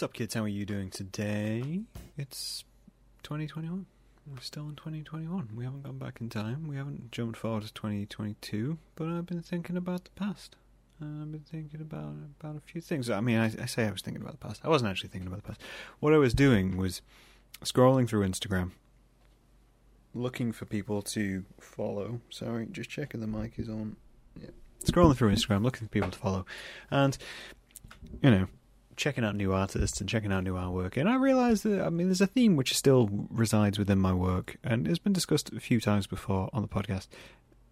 Sup kids, how are you doing today? It's 2021. We're still in 2021. We haven't gone back in time. We haven't jumped forward to 2022. But I've been thinking about the past. I've been thinking about about a few things. I mean, I, I say I was thinking about the past. I wasn't actually thinking about the past. What I was doing was scrolling through Instagram, looking for people to follow. Sorry, just checking the mic is on. Yeah. Scrolling through Instagram, looking for people to follow, and you know, checking out new artists and checking out new artwork. And I realised that I mean, there's a theme which still resides within my work, and it's been discussed a few times before on the podcast.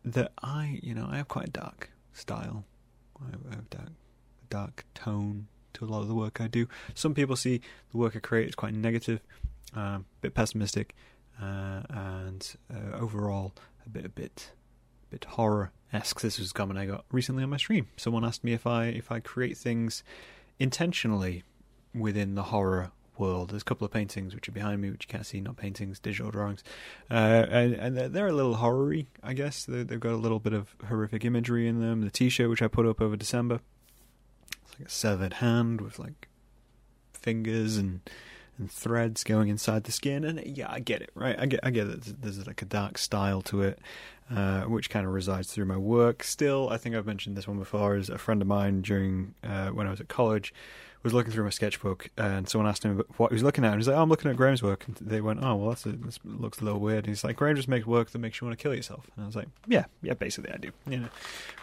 That I, you know, I have quite a dark style. I have, dark, dark tone to a lot of the work I do. Some people see the work I create as quite negative, um, a bit pessimistic, uh, and uh, overall a bit, a bit, bit horror esque. This was a comment I got recently on my stream. Someone asked me if I if I create things intentionally within the horror world. There's a couple of paintings which are behind me, which you can't see, not paintings, digital drawings, uh, and, and they're, they're a little horror-y, I guess. they they've got a little bit of horrific imagery in them. The T-shirt which I put up over December, it's like a severed hand with like fingers and and threads going inside the skin. And yeah, I get it, right? I get, I get it. There's like a dark style to it, uh, which kind of resides through my work. Still, I think I've mentioned this one before. Is a friend of mine during uh, when I was at college was looking through my sketchbook, and someone asked him what he was looking at, and he's like, "Oh, I'm looking at Graham's work." And they went, "Oh, well, that's a, this looks a little weird." And he's like, "Graham just makes work that makes you want to kill yourself." And I was like, "Yeah, yeah, basically I do." You know,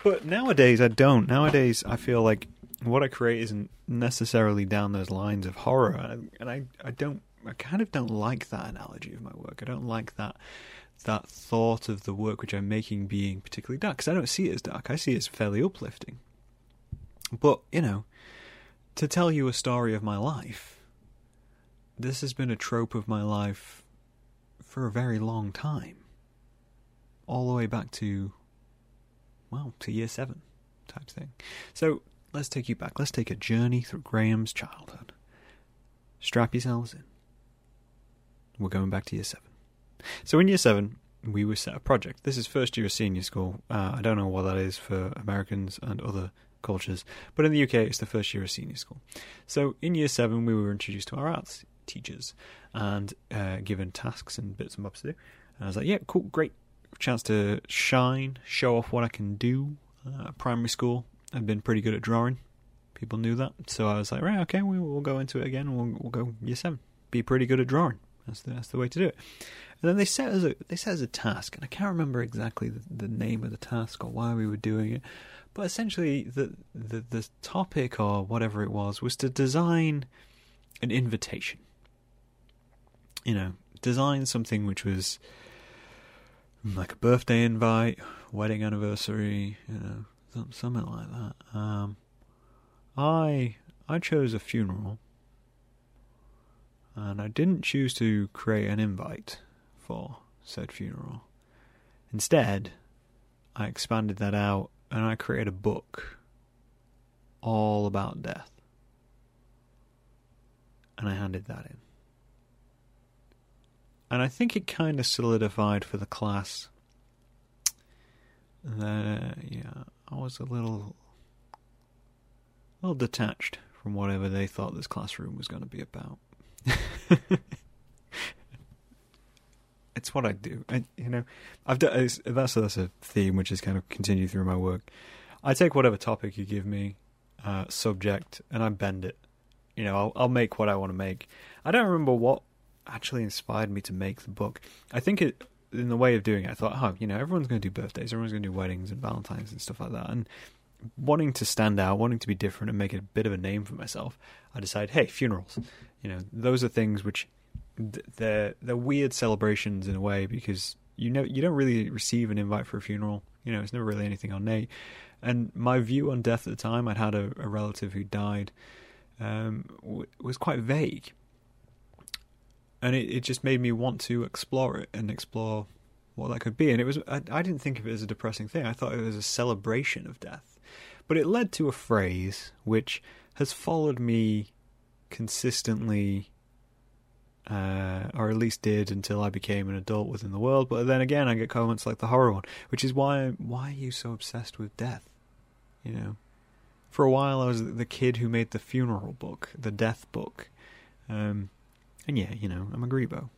but nowadays I don't. Nowadays I feel like what I create isn't necessarily down those lines of horror, and I, and I, I don't, I kind of don't like that analogy of my work. I don't like that that thought of the work which I'm making being particularly dark because I don't see it as dark. I see it as fairly uplifting. But you know, to tell you a story of my life, this has been a trope of my life for a very long time, all the way back to, well, to year seven type thing. So let's take you back. Let's take a journey through Graham's childhood. Strap yourselves in. We're going back to year seven. So in year seven, we were set a project. This is first year of senior school. Uh, I don't know what that is for Americans and other cultures, but in the UK, it's the first year of senior school. So in year seven, we were introduced to our arts teachers and uh, given tasks and bits and bobs to do. And I was like, yeah, cool, great. Chance to shine, show off what I can do. Uh, primary school, I've been pretty good at drawing. People knew that. So I was like, right, okay, we, will go into it again. We'll, we'll go year seven. Be pretty good at drawing. That's the, that's the way to do it. And then they set as a they set as a task, and I can't remember exactly the, the name of the task or why we were doing it, but essentially the, the the topic or whatever it was was to design an invitation. You know, design something which was like a birthday invite, wedding anniversary, you know, something like that. Um, I I chose a funeral, and I didn't choose to create an invite for said funeral. Instead, I expanded that out and I created a book all about death. And I handed that in. And I think it kind of solidified for the class that, yeah, I was a little, a little detached from whatever they thought this classroom was going to be about. it's what I do. I, you know, I've done that's that's a theme which has kind of continued through my work. I take whatever topic you give me, uh, subject, and I bend it. You know, I'll, I'll make what I want to make. I don't remember what actually inspired me to make the book. I think it in the way of doing it. I thought, oh, you know, everyone's going to do birthdays, everyone's going to do weddings and Valentines and stuff like that, and wanting to stand out, wanting to be different, and make a bit of a name for myself, I decided, hey, funerals. You know, those are things which they're they're weird celebrations in a way because you know you don't really receive an invite for a funeral. You know, it's never really anything ornate. And my view on death at the time, I'd had a, a relative who died, um, w- was quite vague. and it, it just made me want to explore it and explore what that could be. And it was I, I didn't think of it as a depressing thing. I thought it was a celebration of death. But it led to a phrase which has followed me consistently, uh, or at least did until I became an adult within the world. But then again, I get comments like the horror one, which is why why are you so obsessed with death? You know, for a while I was the kid who made the funeral book, the death book, um, and yeah, you know, I'm a grebo.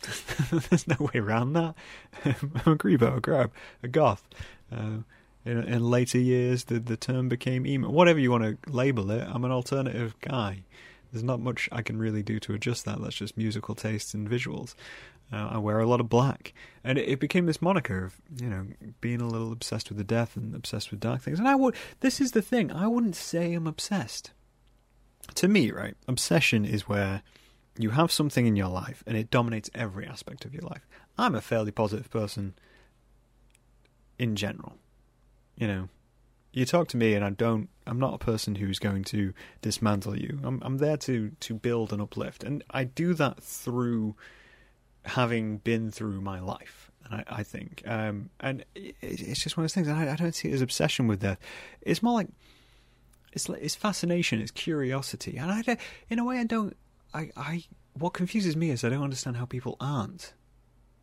There's no way around that. I'm a grebo, a grab, a goth. Uh, in, in, later years, the the term became emo. Whatever you want to label it, I'm an alternative guy. There's not much I can really do to adjust that. That's just musical tastes and visuals. Uh, I wear a lot of black, and it, it, became this moniker of you know being a little obsessed with the death and obsessed with dark things. And I would. This is the thing. I wouldn't say I'm obsessed. To me, right, obsession is where you have something in your life and it dominates every aspect of your life. I'm a fairly positive person in general. You know, you talk to me and I don't I'm not a person who's going to dismantle you. I'm I'm there to to build and uplift. And I do that through having been through my life. And I, I think, um, and it, it's just one of those things. I, I don't see it as obsession with death. It's more like it's it's fascination, it's curiosity, and I in a way I don't I, I what confuses me is I don't understand how people aren't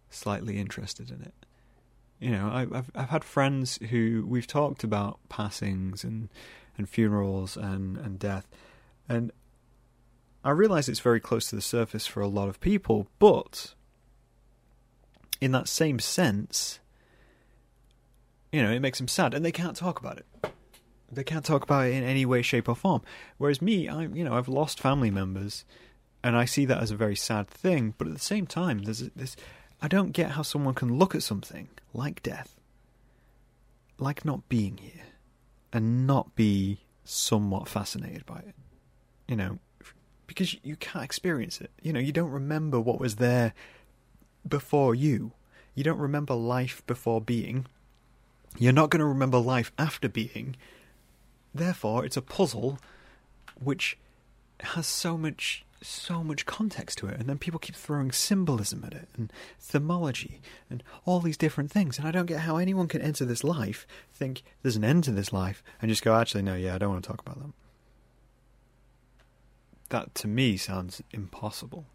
slightly interested in it. You know, I, I've I've had friends who we've talked about passings and and funerals and and death, and I realise it's very close to the surface for a lot of people, but in that same sense, you know, it makes them sad, and they can't talk about it. They can't talk about it in any way, shape, or form. Whereas me, I'm you know, I've lost family members and I see that as a very sad thing. But at the same time, there's this. I don't get how someone can look at something like death, like not being here, and not be somewhat fascinated by it. You know, because you can't experience it. You know, you don't remember what was there before you. You don't remember life before being. You're not going to remember life after being. Therefore, it's a puzzle which has so much so much context to it, and then people keep throwing symbolism at it and themology and all these different things. And I don't get how anyone can enter this life, think there's an end to this life, and just go, actually, no, yeah, I don't want to talk about them. That to me sounds impossible.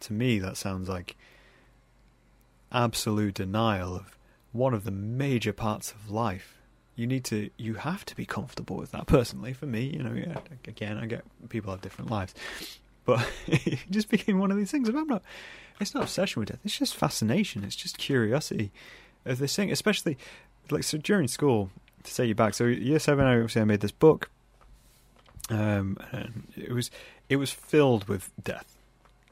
To me, that sounds like absolute denial of one of the major parts of life. You need to, you have to be comfortable with that. Personally, for me, you know, again, I get people have different lives, but it just became one of these things. I'm not. It's not obsession with death. It's just fascination. It's just curiosity of this thing, especially like so during school. To say you back, so year seven, I obviously I made this book. Um, and it was it was filled with death.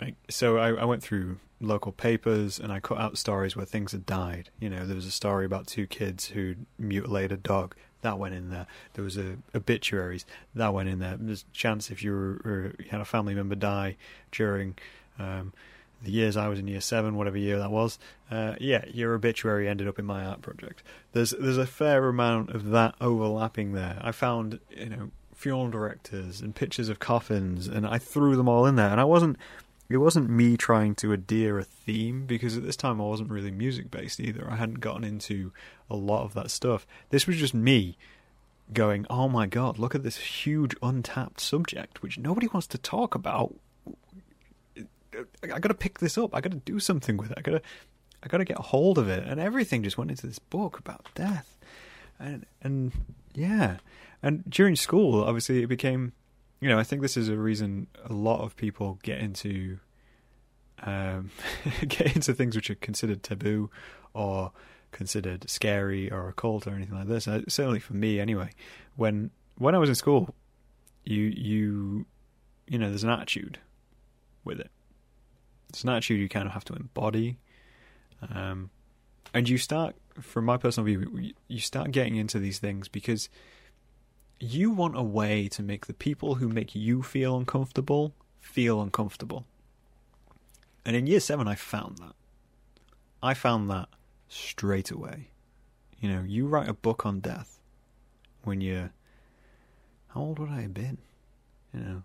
Right? So I, I went through local papers and I cut out stories where things had died. You know, there was a story about two kids who mutilated a dog that went in there. There was a obituaries that went in there. There's a chance if you were you had a family member die during um, the years I was in year seven, whatever year that was. Uh, yeah, your obituary ended up in my art project. There's there's a fair amount of that overlapping there. I found you know funeral directors and pictures of coffins, and I threw them all in there. And I wasn't it wasn't me trying to adhere a theme because at this time I wasn't really music based either. I hadn't gotten into a lot of that stuff. This was just me going, "Oh my god, look at this huge untapped subject which nobody wants to talk about. I got to pick this up. I got to do something with it. I got to I got to get hold of it." And everything just went into this book about death. And and yeah. And during school, obviously it became you know, I think this is a reason a lot of people get into um, get into things which are considered taboo or considered scary or occult or anything like this. Certainly for me, anyway. When when I was in school, you you you know, there's an attitude with it. It's an attitude you kind of have to embody, um, and you start, from my personal view, you start getting into these things because you want a way to make the people who make you feel uncomfortable feel uncomfortable. And in year seven, I found that. I found that straight away. You know, you write a book on death when you're. How old would I have been? You know,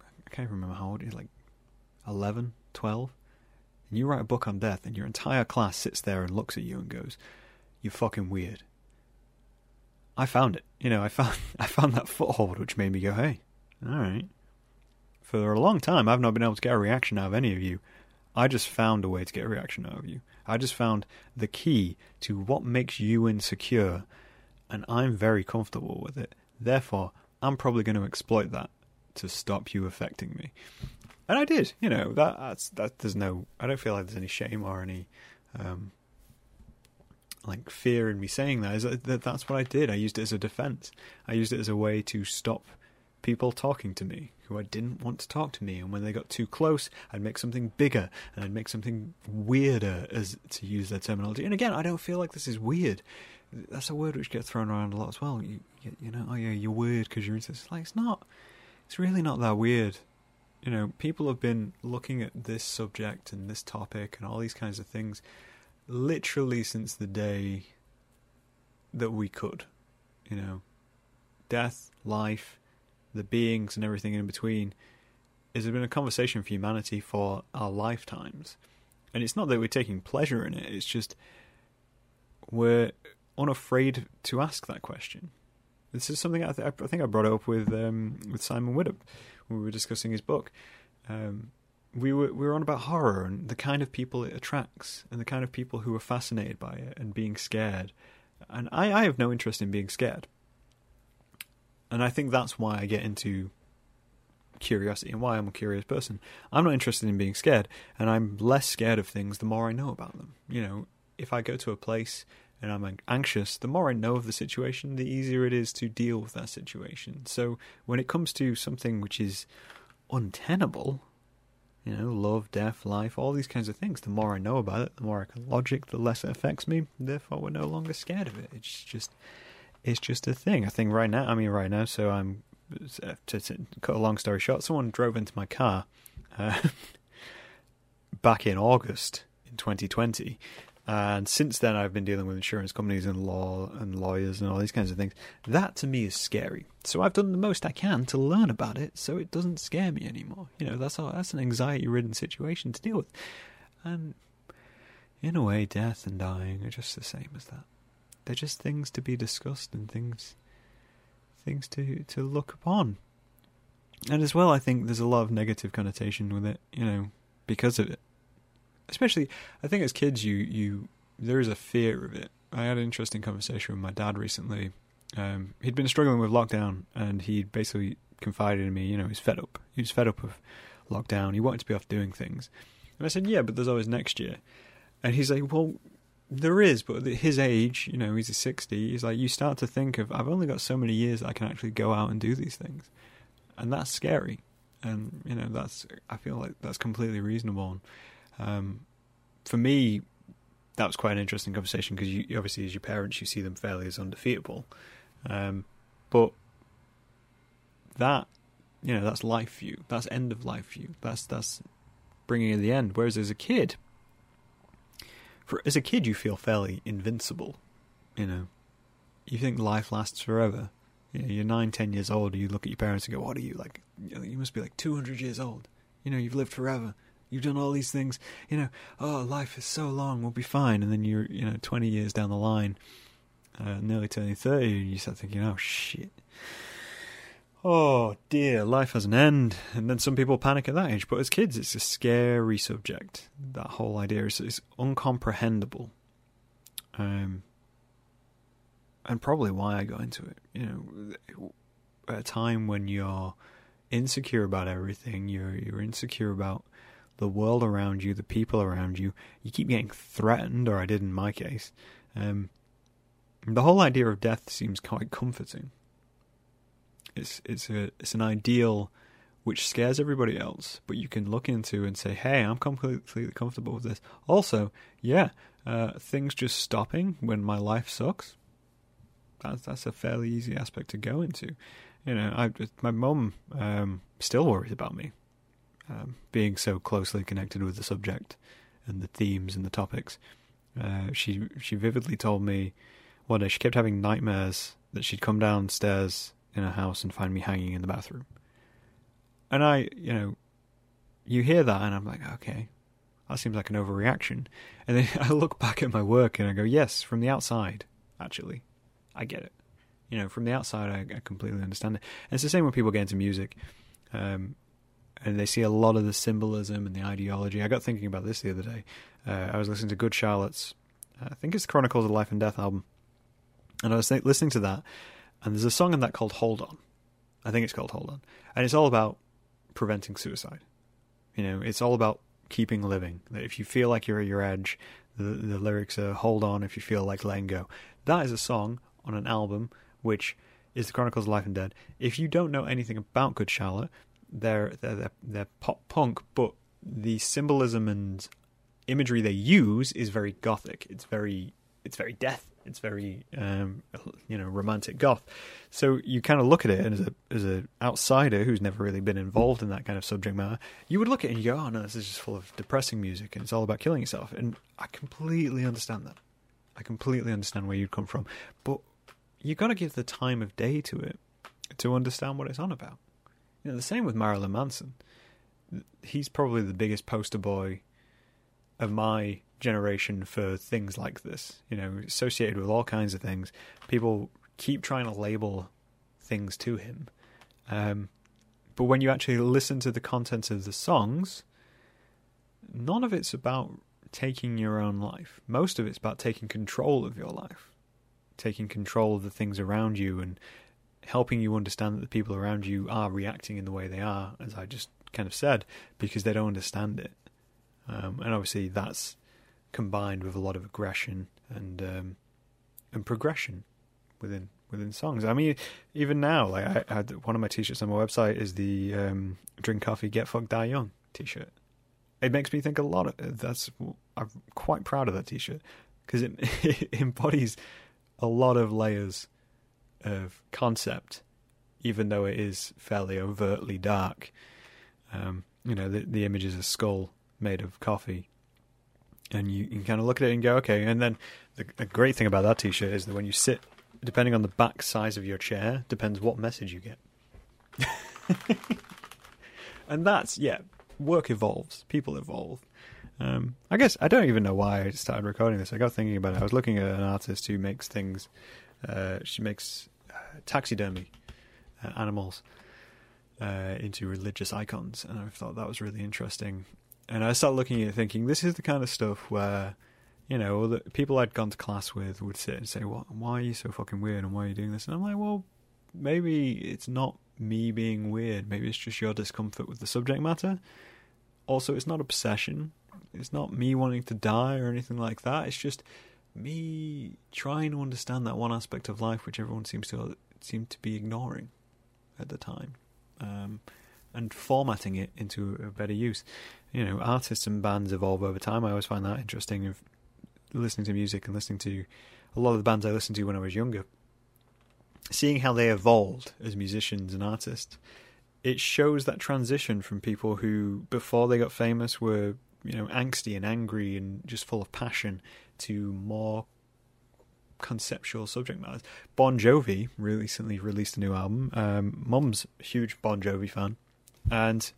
I can't remember how old. Like 11, 12, and you write a book on death, and your entire class sits there and looks at you and goes, "You're fucking weird." I found it. You know, I found I found that foothold, which made me go, "Hey, all right." For a long time, I've not been able to get a reaction out of any of you. I just found a way to get a reaction out of you. I just found the key to what makes you insecure, and I'm very comfortable with it. Therefore, I'm probably going to exploit that to stop you affecting me. And I did. You know, that that's that. There's no. I don't feel like there's any shame or any. Um, like fear in me saying that is that that's what I did. I used it as a defense. I used it as a way to stop people talking to me who I didn't want to talk to me. And when they got too close, I'd make something bigger and I'd make something weirder, as to use their terminology. And again, I don't feel like this is weird. That's a word which gets thrown around a lot as well. You, you, know, oh yeah, you're weird because you're into this. Like it's not. It's really not that weird. You know, people have been looking at this subject and this topic and all these kinds of things literally since the day that we could. You know, death, life, the beings and everything in between has been a conversation for humanity for our lifetimes. And it's not that we're taking pleasure in it, it's just we're unafraid to ask that question. This is something I, th- I think I brought up with um, with Simon Widdop when we were discussing his book. Um, we were we were on about horror and the kind of people it attracts and the kind of people who are fascinated by it and being scared. And I, I have no interest in being scared. And I think that's why I get into curiosity and why I'm a curious person. I'm not interested in being scared, and I'm less scared of things the more I know about them. You know, if I go to a place and I'm anxious, the more I know of the situation, the easier it is to deal with that situation. So when it comes to something which is untenable, you know, love, death, life, all these kinds of things, the more I know about it, the more I can logic, the less it affects me. Therefore, we're no longer scared of it. It's just it's just a thing. I think right now, I mean, right now, so I'm, to, to cut a long story short, someone drove into my car uh, back in August in 2020. And since then, I've been dealing with insurance companies and law and lawyers and all these kinds of things. That to me is scary. So I've done the most I can to learn about it, so it doesn't scare me anymore. You know, that's all, that's an anxiety-ridden situation to deal with, and in a way, death and dying are just the same as that. They're just things to be discussed and things things to to look upon. And as well, I think there's a lot of negative connotation with it, you know, because of it. Especially, I think as kids, you you there is a fear of it. I had an interesting conversation with my dad recently. Um, he'd been struggling with lockdown, and he basically confided in me. You know, he's fed up. He was fed up of lockdown. He wanted to be off doing things. And I said, "Yeah, but there's always next year." And he's like, "Well, there is, but at his age, you know, he's a 60, he's like, you start to think of, I've only got so many years I can actually go out and do these things. And that's scary. And, you know, that's, I feel like that's completely reasonable. Um, for me, that was quite an interesting conversation because you, obviously, as your parents, you see them fairly as undefeatable. Um, but that, you know, that's life view. That's end of life view. That's, that's bringing in the end. Whereas as a kid, for as a kid you feel fairly invincible. You know, you think life lasts forever. You know, you're nine, ten years old. You look at your parents and go, "What are you like? You must be like two hundred years old. You know, you've lived forever. You've done all these things. You know, oh, life is so long. We'll be fine." And then you're, you know, twenty years down the line, uh, nearly turning thirty, and you start thinking, "Oh shit." oh dear, life has an end. And then some people panic at that age. But as kids, it's a scary subject. That whole idea is, is uncomprehendable. Um, and probably why I got into it. You know, at a time when you're insecure about everything, you're you're insecure about the world around you, the people around you. You keep getting threatened, or I did in my case. Um, the whole idea of death seems quite comforting. It's it's a it's an ideal which scares everybody else, but you can look into and say, "Hey, I'm completely comfortable with this." Also, yeah, uh, things just stopping when my life sucks. That's that's a fairly easy aspect to go into. You know, I my mum um, still worries about me um, being so closely connected with the subject and the themes and the topics. Uh, she she vividly told me one day she kept having nightmares that she'd come downstairs in her house and find me hanging in the bathroom. And I, you know, you hear that, and I'm like, okay, that seems like an overreaction. And then I look back at my work and I go, yes, from the outside, actually, I get it. You know, from the outside, I, I completely understand it. And it's the same when people get into music. Um, and they see a lot of the symbolism and the ideology. I got thinking about this the other day. Uh, I was listening to Good Charlotte's, I think it's Chronicles of Life and Death album, and I was th- listening to that, and there's a song in that called Hold On. I think it's called Hold On, and it's all about preventing suicide. You know, it's all about keeping living. That if you feel like you're at your edge, the the lyrics are Hold On. If you feel like letting go, that is a song on an album which is the Chronicles of Life and Death. If you don't know anything about Good Charlotte, they're they're they're, pop punk, but the symbolism and imagery they use is very gothic. It's very it's very death. It's very um, you know romantic goth. So you kind of look at it, and as a as an outsider who's never really been involved in that kind of subject matter, you would look at it and you go, "Oh no, this is just full of depressing music, and it's all about killing yourself." And I completely understand that. I completely understand where you'd come from, but you've got to give the time of day to it to understand what it's on about. Know, the same with Marilyn Manson. He's probably the biggest poster boy of my generation for things like this. You know, associated with all kinds of things. People keep trying to label things to him. Um, but when you actually listen to the content of the songs, none of it's about taking your own life. Most of it's about taking control of your life, taking control of the things around you and helping you understand that the people around you are reacting in the way they are, as I just kind of said, because they don't understand it. Um, and obviously, that's combined with a lot of aggression and um, and progression within within songs. I mean, even now, like I, had one of my t-shirts on my website is the um, "Drink Coffee, Get Fucked, Die Young" t-shirt. It makes me think a lot. Of, that's I'm quite proud of that t-shirt because it, it embodies a lot of layers of concept, even though it is fairly overtly dark. Um, you know, the, the image is a skull made of coffee, and you, you can kind of look at it and go, okay. And then the, the great thing about that T-shirt is that when you sit, depending on the back size of your chair, depends what message you get. and that's yeah, work evolves, people evolve. Um, I guess I don't even know why I started recording this. I got thinking about it. I was looking at an artist who makes things uh, she makes uh, taxidermy uh, animals into religious icons, and I thought that was really interesting. And I started looking at it, thinking this is the kind of stuff where, you know, the people I'd gone to class with would sit and say, "What? Why are you so fucking weird? And why are you doing this?" And I'm like, "Well, maybe it's not me being weird. Maybe it's just your discomfort with the subject matter. Also, it's not obsession. It's not me wanting to die or anything like that. It's just." Me trying to understand that one aspect of life which everyone seems to seem to be ignoring at the time, um, and formatting it into a better use. You know, artists and bands evolve over time. I always find that interesting. Of listening to music and listening to a lot of the bands I listened to when I was younger, seeing how they evolved as musicians and artists, it shows that transition from people who before they got famous were you know angsty and angry and just full of passion to more conceptual subject matters. Bon Jovi recently released a new album. Um, huge Bon Jovi fan, and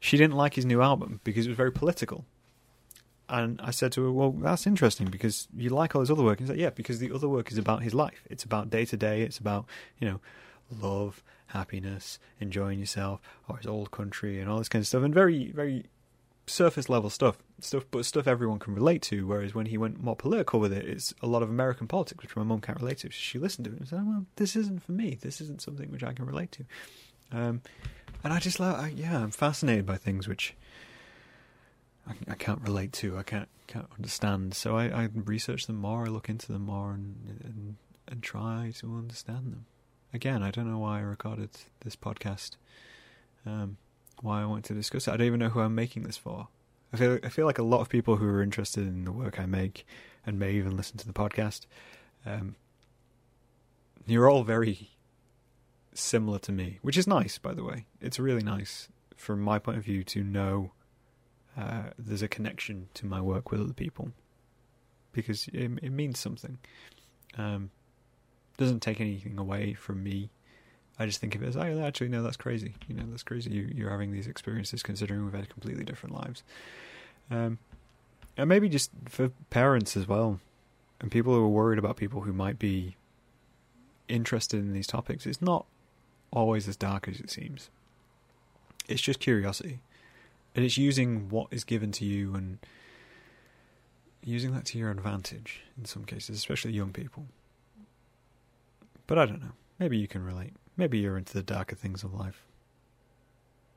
she didn't like his new album because it was very political. And I said to her, "Well, that's interesting because you like all his other work." And she said, "Yeah, because the other work is about his life. It's about day to day. It's about you know love, happiness, enjoying yourself, or his old country, and all this kind of stuff, and very, very surface level stuff, stuff, but stuff everyone can relate to. Whereas when he went more political with it, it's a lot of American politics, which my mum can't relate to. She listened to it and said, "Well, this isn't for me. This isn't something which I can relate to." Um, and I just like, I, yeah, I'm fascinated by things which I, I, can't relate to. I can't can't understand. So I, I research them more. I look into them more, and, and and try to understand them. Again, I don't know why I recorded this podcast. Um, why I want to discuss it. I don't even know who I'm making this for. I feel I feel like a lot of people who are interested in the work I make and may even listen to the podcast, um, you're all very similar to me, which is nice, by the way. It's really nice from my point of view to know uh, there's a connection to my work with other people because it, it means something. Um, doesn't take anything away from me I just think of it as, oh, actually, no, that's crazy. You know, that's crazy. You, you're having these experiences considering we've had completely different lives. Um, and maybe just for parents as well, and people who are worried about people who might be interested in these topics, it's not always as dark as it seems. It's just curiosity. And it's using what is given to you and using that to your advantage in some cases, especially young people. But I don't know. Maybe you can relate. Maybe you're into the darker things of life.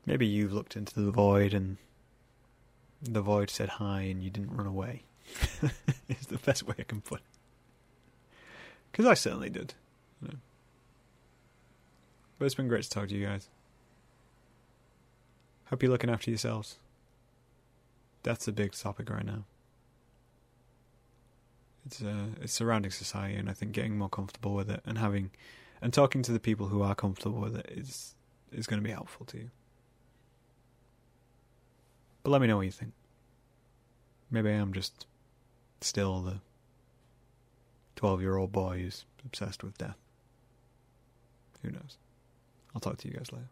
Maybe you've looked into the void and the void said hi and you didn't run away. is the best way I can put it. Because I certainly did. You know. But it's been great to talk to you guys. Hope you're looking after yourselves. That's a big topic right now. It's uh, it's surrounding society, and I think getting more comfortable with it and having and talking to the people who are comfortable with it is is going to be helpful to you. But let me know what you think. Maybe I am just still the 12 year old boy who's obsessed with death. Who knows? I'll talk to you guys later.